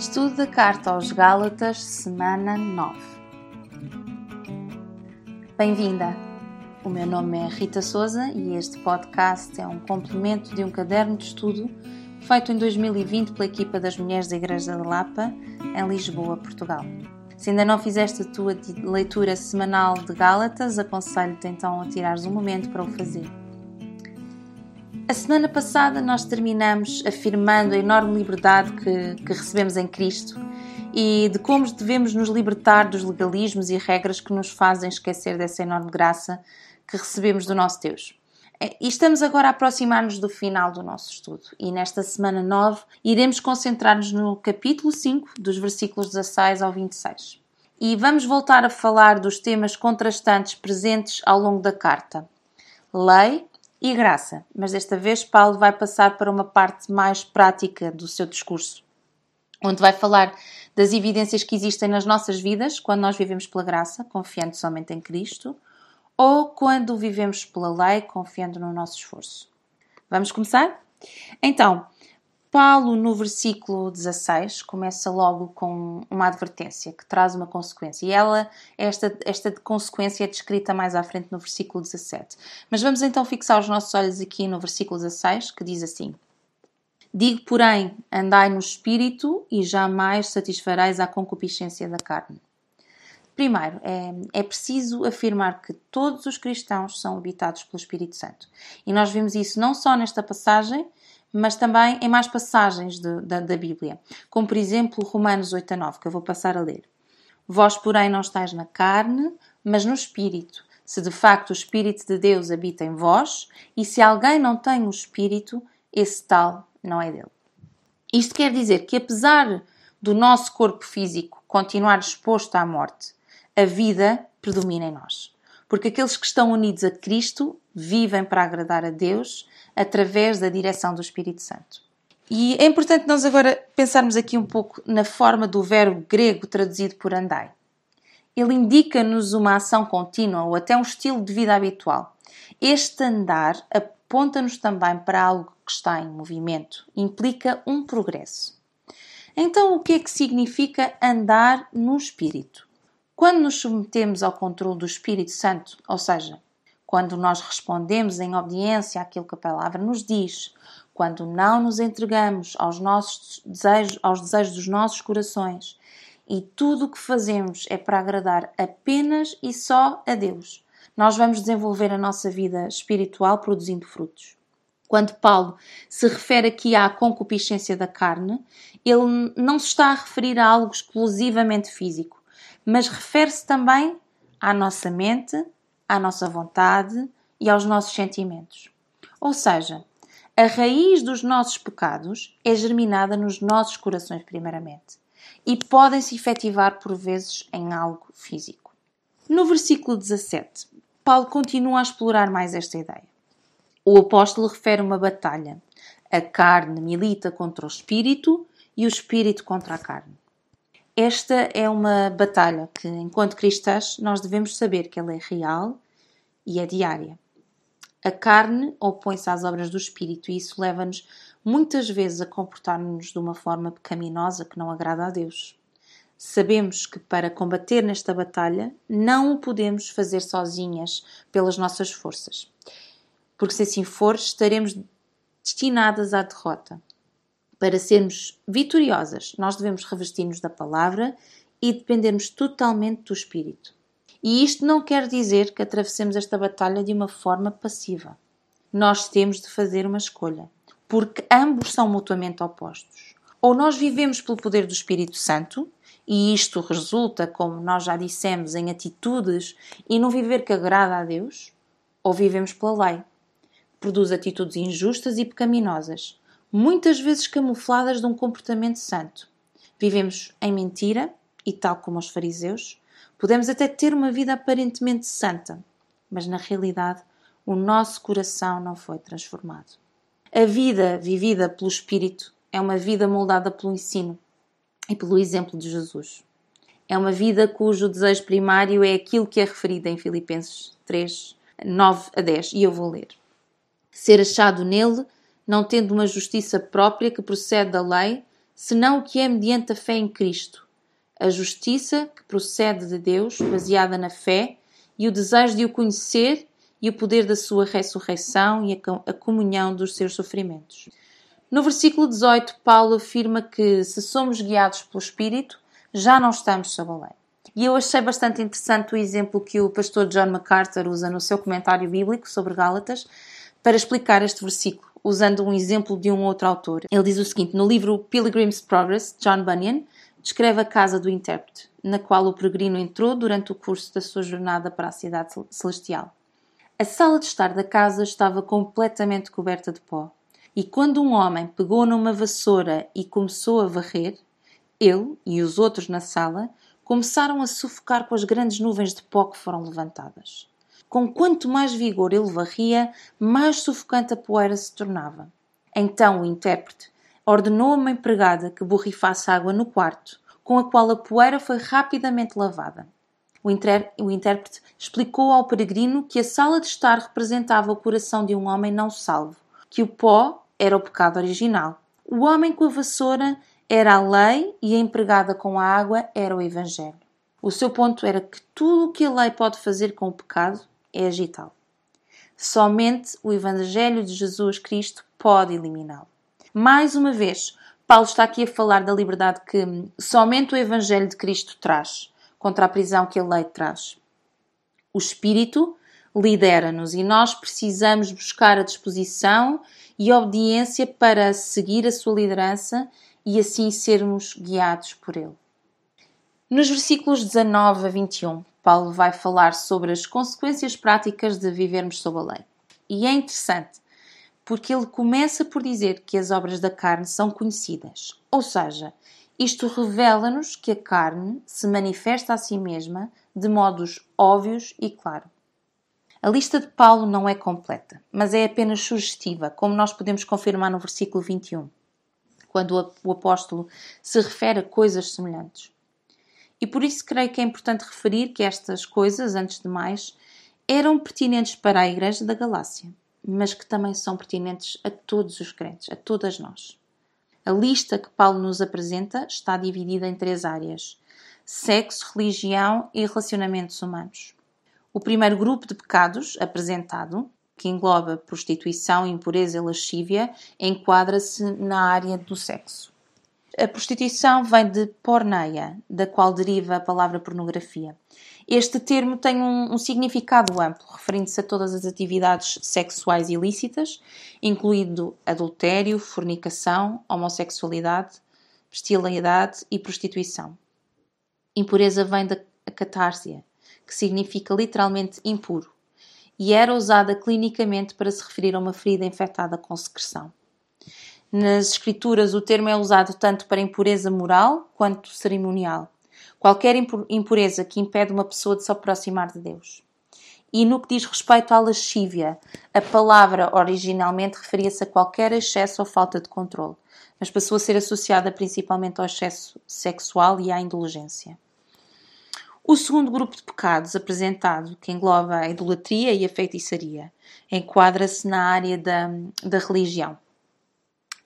Estudo da Carta aos Gálatas, semana 9. Bem-vinda! O meu nome é Rita Souza e este podcast é um complemento de um caderno de estudo feito em 2020 pela equipa das Mulheres da Igreja da Lapa, em Lisboa, Portugal. Se ainda não fizeste a tua leitura semanal de Gálatas, aconselho-te então a tirares um momento para o fazer. A semana passada nós terminamos afirmando a enorme liberdade que, que recebemos em Cristo e de como devemos nos libertar dos legalismos e regras que nos fazem esquecer dessa enorme graça que recebemos do nosso Deus. E estamos agora a aproximar-nos do final do nosso estudo e nesta semana 9 iremos concentrar-nos no capítulo 5, dos versículos 16 ao 26. E vamos voltar a falar dos temas contrastantes presentes ao longo da carta: lei, e graça, mas desta vez Paulo vai passar para uma parte mais prática do seu discurso, onde vai falar das evidências que existem nas nossas vidas quando nós vivemos pela graça, confiando somente em Cristo, ou quando vivemos pela lei, confiando no nosso esforço. Vamos começar? Então, Paulo, no versículo 16, começa logo com uma advertência que traz uma consequência. E ela, esta, esta consequência é descrita mais à frente no versículo 17. Mas vamos então fixar os nossos olhos aqui no versículo 16, que diz assim: Digo, porém, andai no espírito e jamais satisfareis a concupiscência da carne. Primeiro, é, é, preciso afirmar que todos os cristãos são habitados pelo Espírito Santo. E nós vemos isso não só nesta passagem, mas também em mais passagens de, da, da Bíblia, como por exemplo Romanos 8 a 9, que eu vou passar a ler. Vós, porém, não estáis na carne, mas no Espírito, se de facto o Espírito de Deus habita em vós, e se alguém não tem o Espírito, esse tal não é dele. Isto quer dizer que, apesar do nosso corpo físico continuar exposto à morte, a vida predomina em nós. Porque aqueles que estão unidos a Cristo vivem para agradar a Deus através da direção do Espírito Santo. E é importante nós agora pensarmos aqui um pouco na forma do verbo grego traduzido por andai. Ele indica-nos uma ação contínua ou até um estilo de vida habitual. Este andar aponta-nos também para algo que está em movimento, implica um progresso. Então, o que é que significa andar no Espírito? Quando nos submetemos ao controle do Espírito Santo, ou seja, quando nós respondemos em obediência àquilo que a palavra nos diz, quando não nos entregamos aos, nossos desejos, aos desejos dos nossos corações e tudo o que fazemos é para agradar apenas e só a Deus, nós vamos desenvolver a nossa vida espiritual produzindo frutos. Quando Paulo se refere aqui à concupiscência da carne, ele não se está a referir a algo exclusivamente físico, mas refere-se também à nossa mente, à nossa vontade e aos nossos sentimentos. Ou seja, a raiz dos nossos pecados é germinada nos nossos corações, primeiramente, e podem se efetivar por vezes em algo físico. No versículo 17, Paulo continua a explorar mais esta ideia. O apóstolo refere uma batalha. A carne milita contra o espírito e o espírito contra a carne. Esta é uma batalha que, enquanto cristãs, nós devemos saber que ela é real e é diária. A carne opõe-se às obras do espírito e isso leva-nos muitas vezes a comportar-nos de uma forma pecaminosa que não agrada a Deus. Sabemos que para combater nesta batalha não o podemos fazer sozinhas pelas nossas forças, porque se assim for, estaremos destinadas à derrota. Para sermos vitoriosas, nós devemos revestir-nos da palavra e dependermos totalmente do Espírito. E isto não quer dizer que atravessemos esta batalha de uma forma passiva. Nós temos de fazer uma escolha, porque ambos são mutuamente opostos. Ou nós vivemos pelo poder do Espírito Santo, e isto resulta, como nós já dissemos, em atitudes e num viver que agrada a Deus, ou vivemos pela lei. Produz atitudes injustas e pecaminosas, muitas vezes camufladas de um comportamento santo. Vivemos em mentira, e tal como os fariseus, podemos até ter uma vida aparentemente santa, mas na realidade o nosso coração não foi transformado. A vida vivida pelo Espírito é uma vida moldada pelo ensino e pelo exemplo de Jesus. É uma vida cujo desejo primário é aquilo que é referido em Filipenses 3, 9 a 10, e eu vou ler. Ser achado nele não tendo uma justiça própria que procede da lei, senão o que é mediante a fé em Cristo, a justiça que procede de Deus, baseada na fé, e o desejo de o conhecer e o poder da sua ressurreição e a comunhão dos seus sofrimentos. No versículo 18, Paulo afirma que se somos guiados pelo Espírito, já não estamos sob a lei. E eu achei bastante interessante o exemplo que o pastor John MacArthur usa no seu comentário bíblico sobre Gálatas para explicar este versículo, usando um exemplo de um outro autor. Ele diz o seguinte: no livro Pilgrim's Progress, John Bunyan descreve a casa do intérprete, na qual o peregrino entrou durante o curso da sua jornada para a cidade celestial. A sala de estar da casa estava completamente coberta de pó, e quando um homem pegou numa vassoura e começou a varrer, ele e os outros na sala começaram a sufocar com as grandes nuvens de pó que foram levantadas. Com quanto mais vigor ele varria, mais sufocante a poeira se tornava. Então o intérprete ordenou a uma empregada que borrifasse água no quarto, com a qual a poeira foi rapidamente lavada. O, o intérprete explicou ao peregrino que a sala de estar representava o coração de um homem não salvo, que o pó era o pecado original. O homem com a vassoura era a lei e a empregada com a água era o Evangelho. O seu ponto era que tudo o que a lei pode fazer com o pecado é agitá-lo. Somente o Evangelho de Jesus Cristo pode eliminá-lo. Mais uma vez, Paulo está aqui a falar da liberdade que somente o Evangelho de Cristo traz, contra a prisão que a lei traz. O Espírito lidera-nos e nós precisamos buscar a disposição e obediência para seguir a sua liderança e assim sermos guiados por Ele. Nos versículos 19 a 21, Paulo vai falar sobre as consequências práticas de vivermos sob a lei. E é interessante, porque ele começa por dizer que as obras da carne são conhecidas, ou seja, isto revela-nos que a carne se manifesta a si mesma de modos óbvios e claros. A lista de Paulo não é completa, mas é apenas sugestiva, como nós podemos confirmar no versículo 21 quando o apóstolo se refere a coisas semelhantes. E por isso creio que é importante referir que estas coisas, antes de mais, eram pertinentes para a Igreja da Galácia, mas que também são pertinentes a todos os crentes, a todas nós. A lista que Paulo nos apresenta está dividida em três áreas: sexo, religião e relacionamentos humanos. O primeiro grupo de pecados apresentado que engloba prostituição, impureza e lascívia, enquadra-se na área do sexo. A prostituição vem de porneia, da qual deriva a palavra pornografia. Este termo tem um, um significado amplo, referindo-se a todas as atividades sexuais ilícitas, incluindo adultério, fornicação, homossexualidade, bestialidade e prostituição. Impureza vem da catársia, que significa literalmente impuro e era usada clinicamente para se referir a uma ferida infectada com secreção. Nas escrituras, o termo é usado tanto para impureza moral quanto cerimonial. Qualquer impureza que impede uma pessoa de se aproximar de Deus. E no que diz respeito à lascívia, a palavra originalmente referia-se a qualquer excesso ou falta de controle, mas passou a ser associada principalmente ao excesso sexual e à indulgência. O segundo grupo de pecados apresentado, que engloba a idolatria e a feitiçaria, enquadra-se na área da, da religião.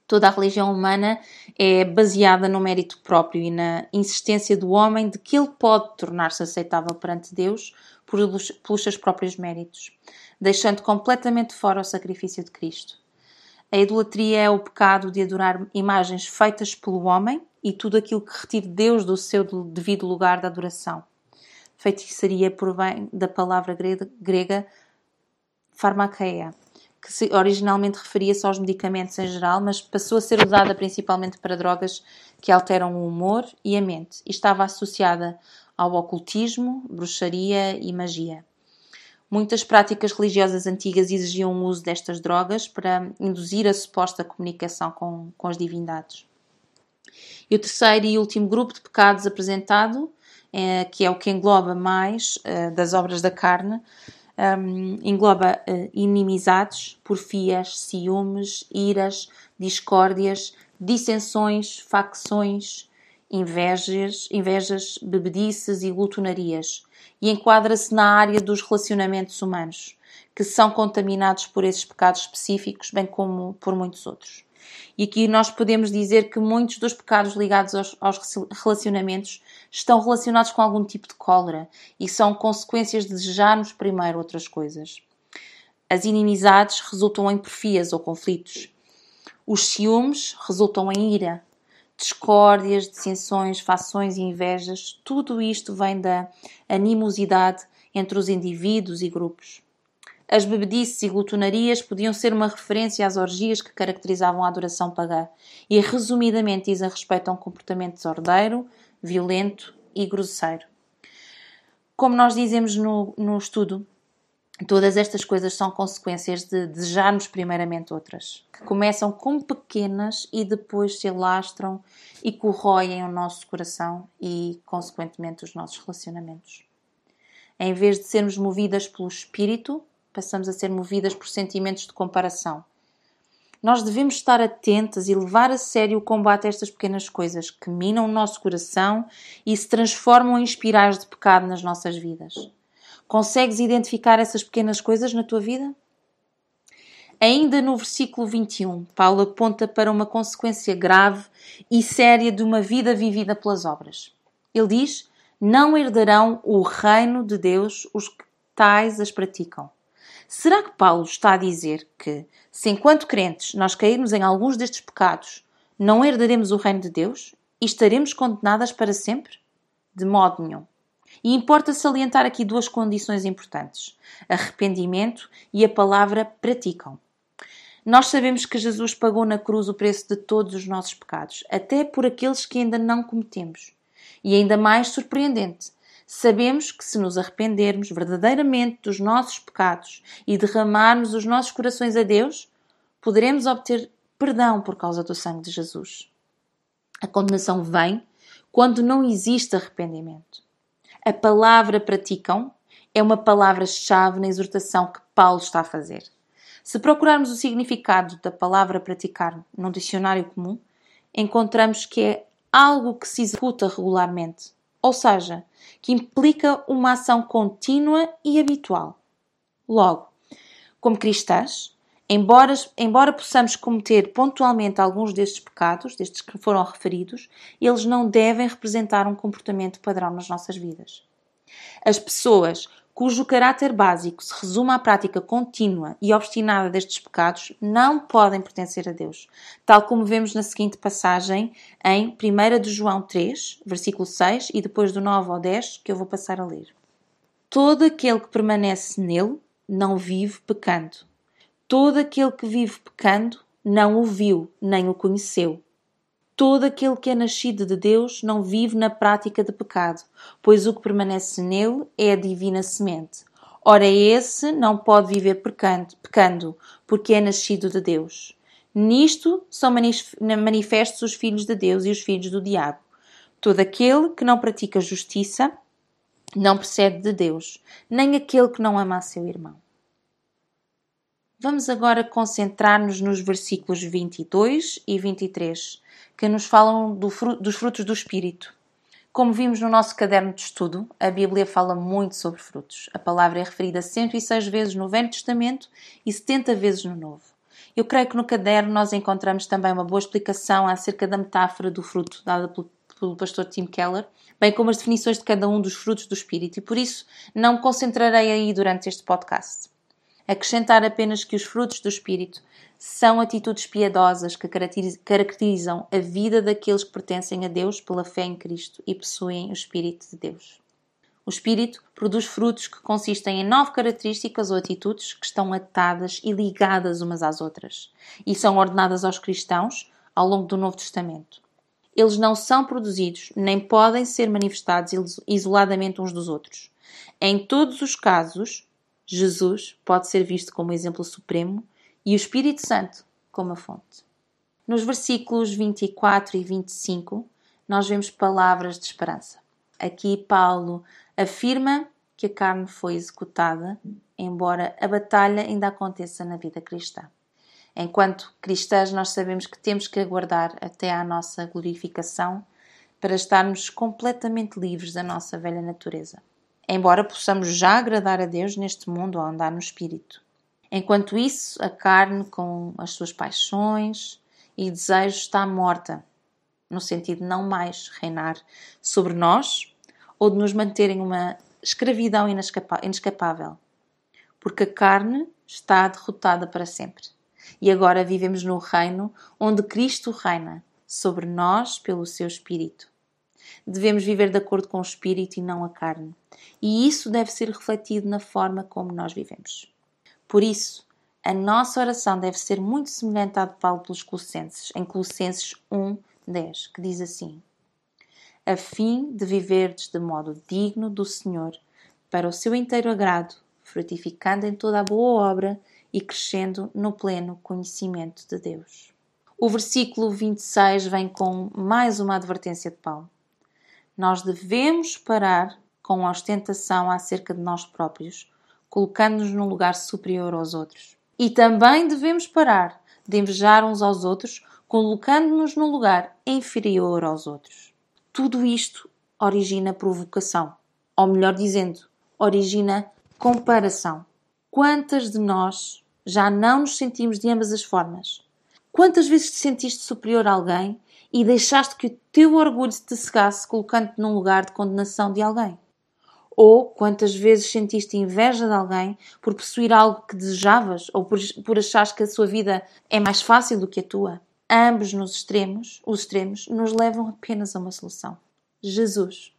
Toda a religião humana é baseada no mérito próprio e na insistência do homem de que ele pode tornar-se aceitável perante Deus pelos, pelos seus próprios méritos, deixando completamente fora o sacrifício de Cristo. A idolatria é o pecado de adorar imagens feitas pelo homem e tudo aquilo que retire Deus do seu devido lugar de adoração feitiçaria provém da palavra grega, grega farmakeia, que originalmente referia-se aos medicamentos em geral, mas passou a ser usada principalmente para drogas que alteram o humor e a mente, e estava associada ao ocultismo, bruxaria e magia. Muitas práticas religiosas antigas exigiam o uso destas drogas para induzir a suposta comunicação com, com as divindades. E o terceiro e último grupo de pecados apresentado é, que é o que engloba mais uh, das obras da carne, um, engloba uh, inimizades, porfias, ciúmes, iras, discórdias, dissensões, facções, invejas, invejas, bebedices e glutonarias, e enquadra-se na área dos relacionamentos humanos, que são contaminados por esses pecados específicos, bem como por muitos outros. E aqui nós podemos dizer que muitos dos pecados ligados aos, aos relacionamentos estão relacionados com algum tipo de cólera e são consequências de desejarmos primeiro outras coisas. As inimizades resultam em porfias ou conflitos. Os ciúmes resultam em ira, discórdias, dissensões, fações e invejas. Tudo isto vem da animosidade entre os indivíduos e grupos. As bebedices e glutonarias podiam ser uma referência às orgias que caracterizavam a adoração pagã e, resumidamente, dizem respeito a um comportamento desordeiro, violento e grosseiro. Como nós dizemos no, no estudo, todas estas coisas são consequências de desejarmos primeiramente outras, que começam como pequenas e depois se alastram e corroem o nosso coração e, consequentemente, os nossos relacionamentos. Em vez de sermos movidas pelo espírito, passamos a ser movidas por sentimentos de comparação. Nós devemos estar atentas e levar a sério o combate a estas pequenas coisas que minam o nosso coração e se transformam em espirais de pecado nas nossas vidas. Consegues identificar essas pequenas coisas na tua vida? Ainda no versículo 21, Paulo aponta para uma consequência grave e séria de uma vida vivida pelas obras. Ele diz: Não herdarão o reino de Deus os que tais as praticam. Será que Paulo está a dizer que, se enquanto crentes nós cairmos em alguns destes pecados, não herdaremos o reino de Deus e estaremos condenadas para sempre? De modo nenhum. E importa salientar aqui duas condições importantes: arrependimento e a palavra praticam. Nós sabemos que Jesus pagou na cruz o preço de todos os nossos pecados, até por aqueles que ainda não cometemos. E ainda mais surpreendente, Sabemos que se nos arrependermos verdadeiramente dos nossos pecados e derramarmos os nossos corações a Deus, poderemos obter perdão por causa do sangue de Jesus. A condenação vem quando não existe arrependimento. A palavra praticam é uma palavra-chave na exortação que Paulo está a fazer. Se procurarmos o significado da palavra praticar num dicionário comum, encontramos que é algo que se executa regularmente, ou seja, que implica uma ação contínua e habitual. Logo, como cristãs, embora, embora possamos cometer pontualmente alguns destes pecados, destes que foram referidos, eles não devem representar um comportamento padrão nas nossas vidas. As pessoas cujo caráter básico se resume à prática contínua e obstinada destes pecados, não podem pertencer a Deus, tal como vemos na seguinte passagem em 1 de João 3, versículo 6 e depois do 9 ao 10, que eu vou passar a ler. Todo aquele que permanece nele não vive pecando. Todo aquele que vive pecando não o viu, nem o conheceu. Todo aquele que é nascido de Deus não vive na prática de pecado, pois o que permanece nele é a divina semente. Ora, esse não pode viver pecando, pecando porque é nascido de Deus. Nisto são manifestos os filhos de Deus e os filhos do diabo. Todo aquele que não pratica justiça não procede de Deus, nem aquele que não ama a seu irmão. Vamos agora concentrar-nos nos versículos 22 e 23 que nos falam do fru dos frutos do Espírito. Como vimos no nosso caderno de estudo, a Bíblia fala muito sobre frutos. A palavra é referida 106 vezes no Velho Testamento e 70 vezes no Novo. Eu creio que no caderno nós encontramos também uma boa explicação acerca da metáfora do fruto dada pelo, pelo pastor Tim Keller, bem como as definições de cada um dos frutos do Espírito, e por isso não me concentrarei aí durante este podcast. Acrescentar apenas que os frutos do Espírito são atitudes piedosas que caracterizam a vida daqueles que pertencem a Deus pela fé em Cristo e possuem o Espírito de Deus. O Espírito produz frutos que consistem em nove características ou atitudes que estão atadas e ligadas umas às outras e são ordenadas aos cristãos ao longo do Novo Testamento. Eles não são produzidos nem podem ser manifestados isoladamente uns dos outros. Em todos os casos, Jesus pode ser visto como exemplo supremo e o Espírito Santo como a fonte. Nos versículos 24 e 25, nós vemos palavras de esperança. Aqui Paulo afirma que a carne foi executada, embora a batalha ainda aconteça na vida cristã. Enquanto cristãs, nós sabemos que temos que aguardar até à nossa glorificação para estarmos completamente livres da nossa velha natureza embora possamos já agradar a Deus neste mundo ao andar no Espírito. Enquanto isso, a carne, com as suas paixões e desejo está morta, no sentido de não mais reinar sobre nós ou de nos manter em uma escravidão inescapável, porque a carne está derrotada para sempre. E agora vivemos no reino onde Cristo reina sobre nós pelo seu Espírito. Devemos viver de acordo com o Espírito e não a carne. E isso deve ser refletido na forma como nós vivemos. Por isso, a nossa oração deve ser muito semelhante à de Paulo pelos Colossenses, em Colossenses 1, 10, que diz assim: A fim de viverdes de modo digno do Senhor, para o seu inteiro agrado, frutificando em toda a boa obra e crescendo no pleno conhecimento de Deus. O versículo 26 vem com mais uma advertência de Paulo. Nós devemos parar com a ostentação acerca de nós próprios, colocando-nos num lugar superior aos outros. E também devemos parar de invejar uns aos outros, colocando-nos num lugar inferior aos outros. Tudo isto origina provocação, ou melhor dizendo, origina comparação. Quantas de nós já não nos sentimos de ambas as formas? Quantas vezes te sentiste superior a alguém e deixaste que o teu orgulho te cegasse colocando-te num lugar de condenação de alguém? Ou quantas vezes sentiste inveja de alguém por possuir algo que desejavas ou por, por achares que a sua vida é mais fácil do que a tua? Ambos nos extremos, os extremos, nos levam apenas a uma solução: Jesus.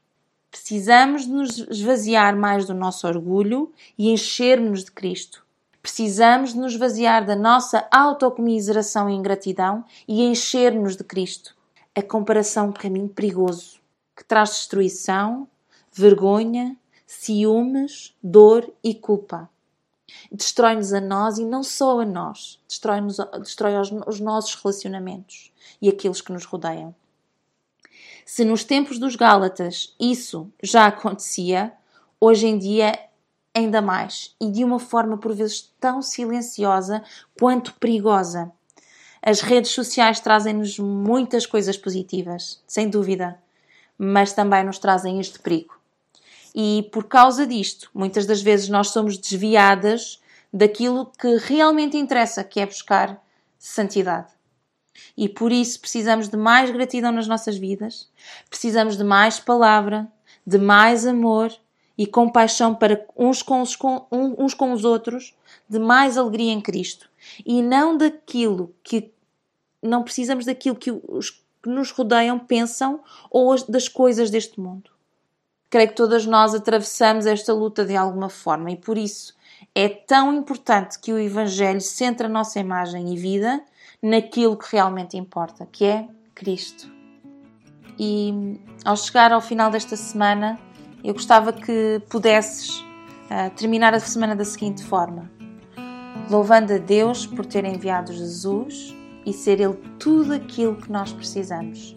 Precisamos de nos esvaziar mais do nosso orgulho e encher-nos de Cristo. Precisamos de nos esvaziar da nossa autocomiseração e ingratidão e encher-nos de Cristo a comparação um caminho perigoso que traz destruição, vergonha, ciúmes, dor e culpa. Destrói-nos a nós e não só a nós, destrói, destrói os, os nossos relacionamentos e aqueles que nos rodeiam. Se nos tempos dos Gálatas isso já acontecia, hoje em dia ainda mais e de uma forma por vezes tão silenciosa quanto perigosa. As redes sociais trazem-nos muitas coisas positivas, sem dúvida, mas também nos trazem este perigo. E por causa disto, muitas das vezes nós somos desviadas daquilo que realmente interessa, que é buscar santidade. E por isso precisamos de mais gratidão nas nossas vidas, precisamos de mais palavra, de mais amor e compaixão para uns com os, com, uns com os outros, de mais alegria em Cristo. E não daquilo que não precisamos daquilo que os que nos rodeiam pensam ou das coisas deste mundo. Creio que todas nós atravessamos esta luta de alguma forma e por isso é tão importante que o Evangelho centre a nossa imagem e vida naquilo que realmente importa, que é Cristo. E ao chegar ao final desta semana, eu gostava que pudesses uh, terminar a semana da seguinte forma: louvando a Deus por ter enviado Jesus e ser Ele tudo aquilo que nós precisamos.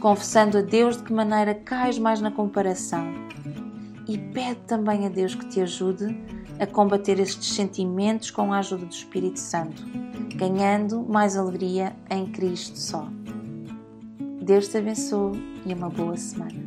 Confessando a Deus de que maneira cais mais na comparação. E pede também a Deus que te ajude a combater estes sentimentos com a ajuda do Espírito Santo, ganhando mais alegria em Cristo só. Deus te abençoe e uma boa semana.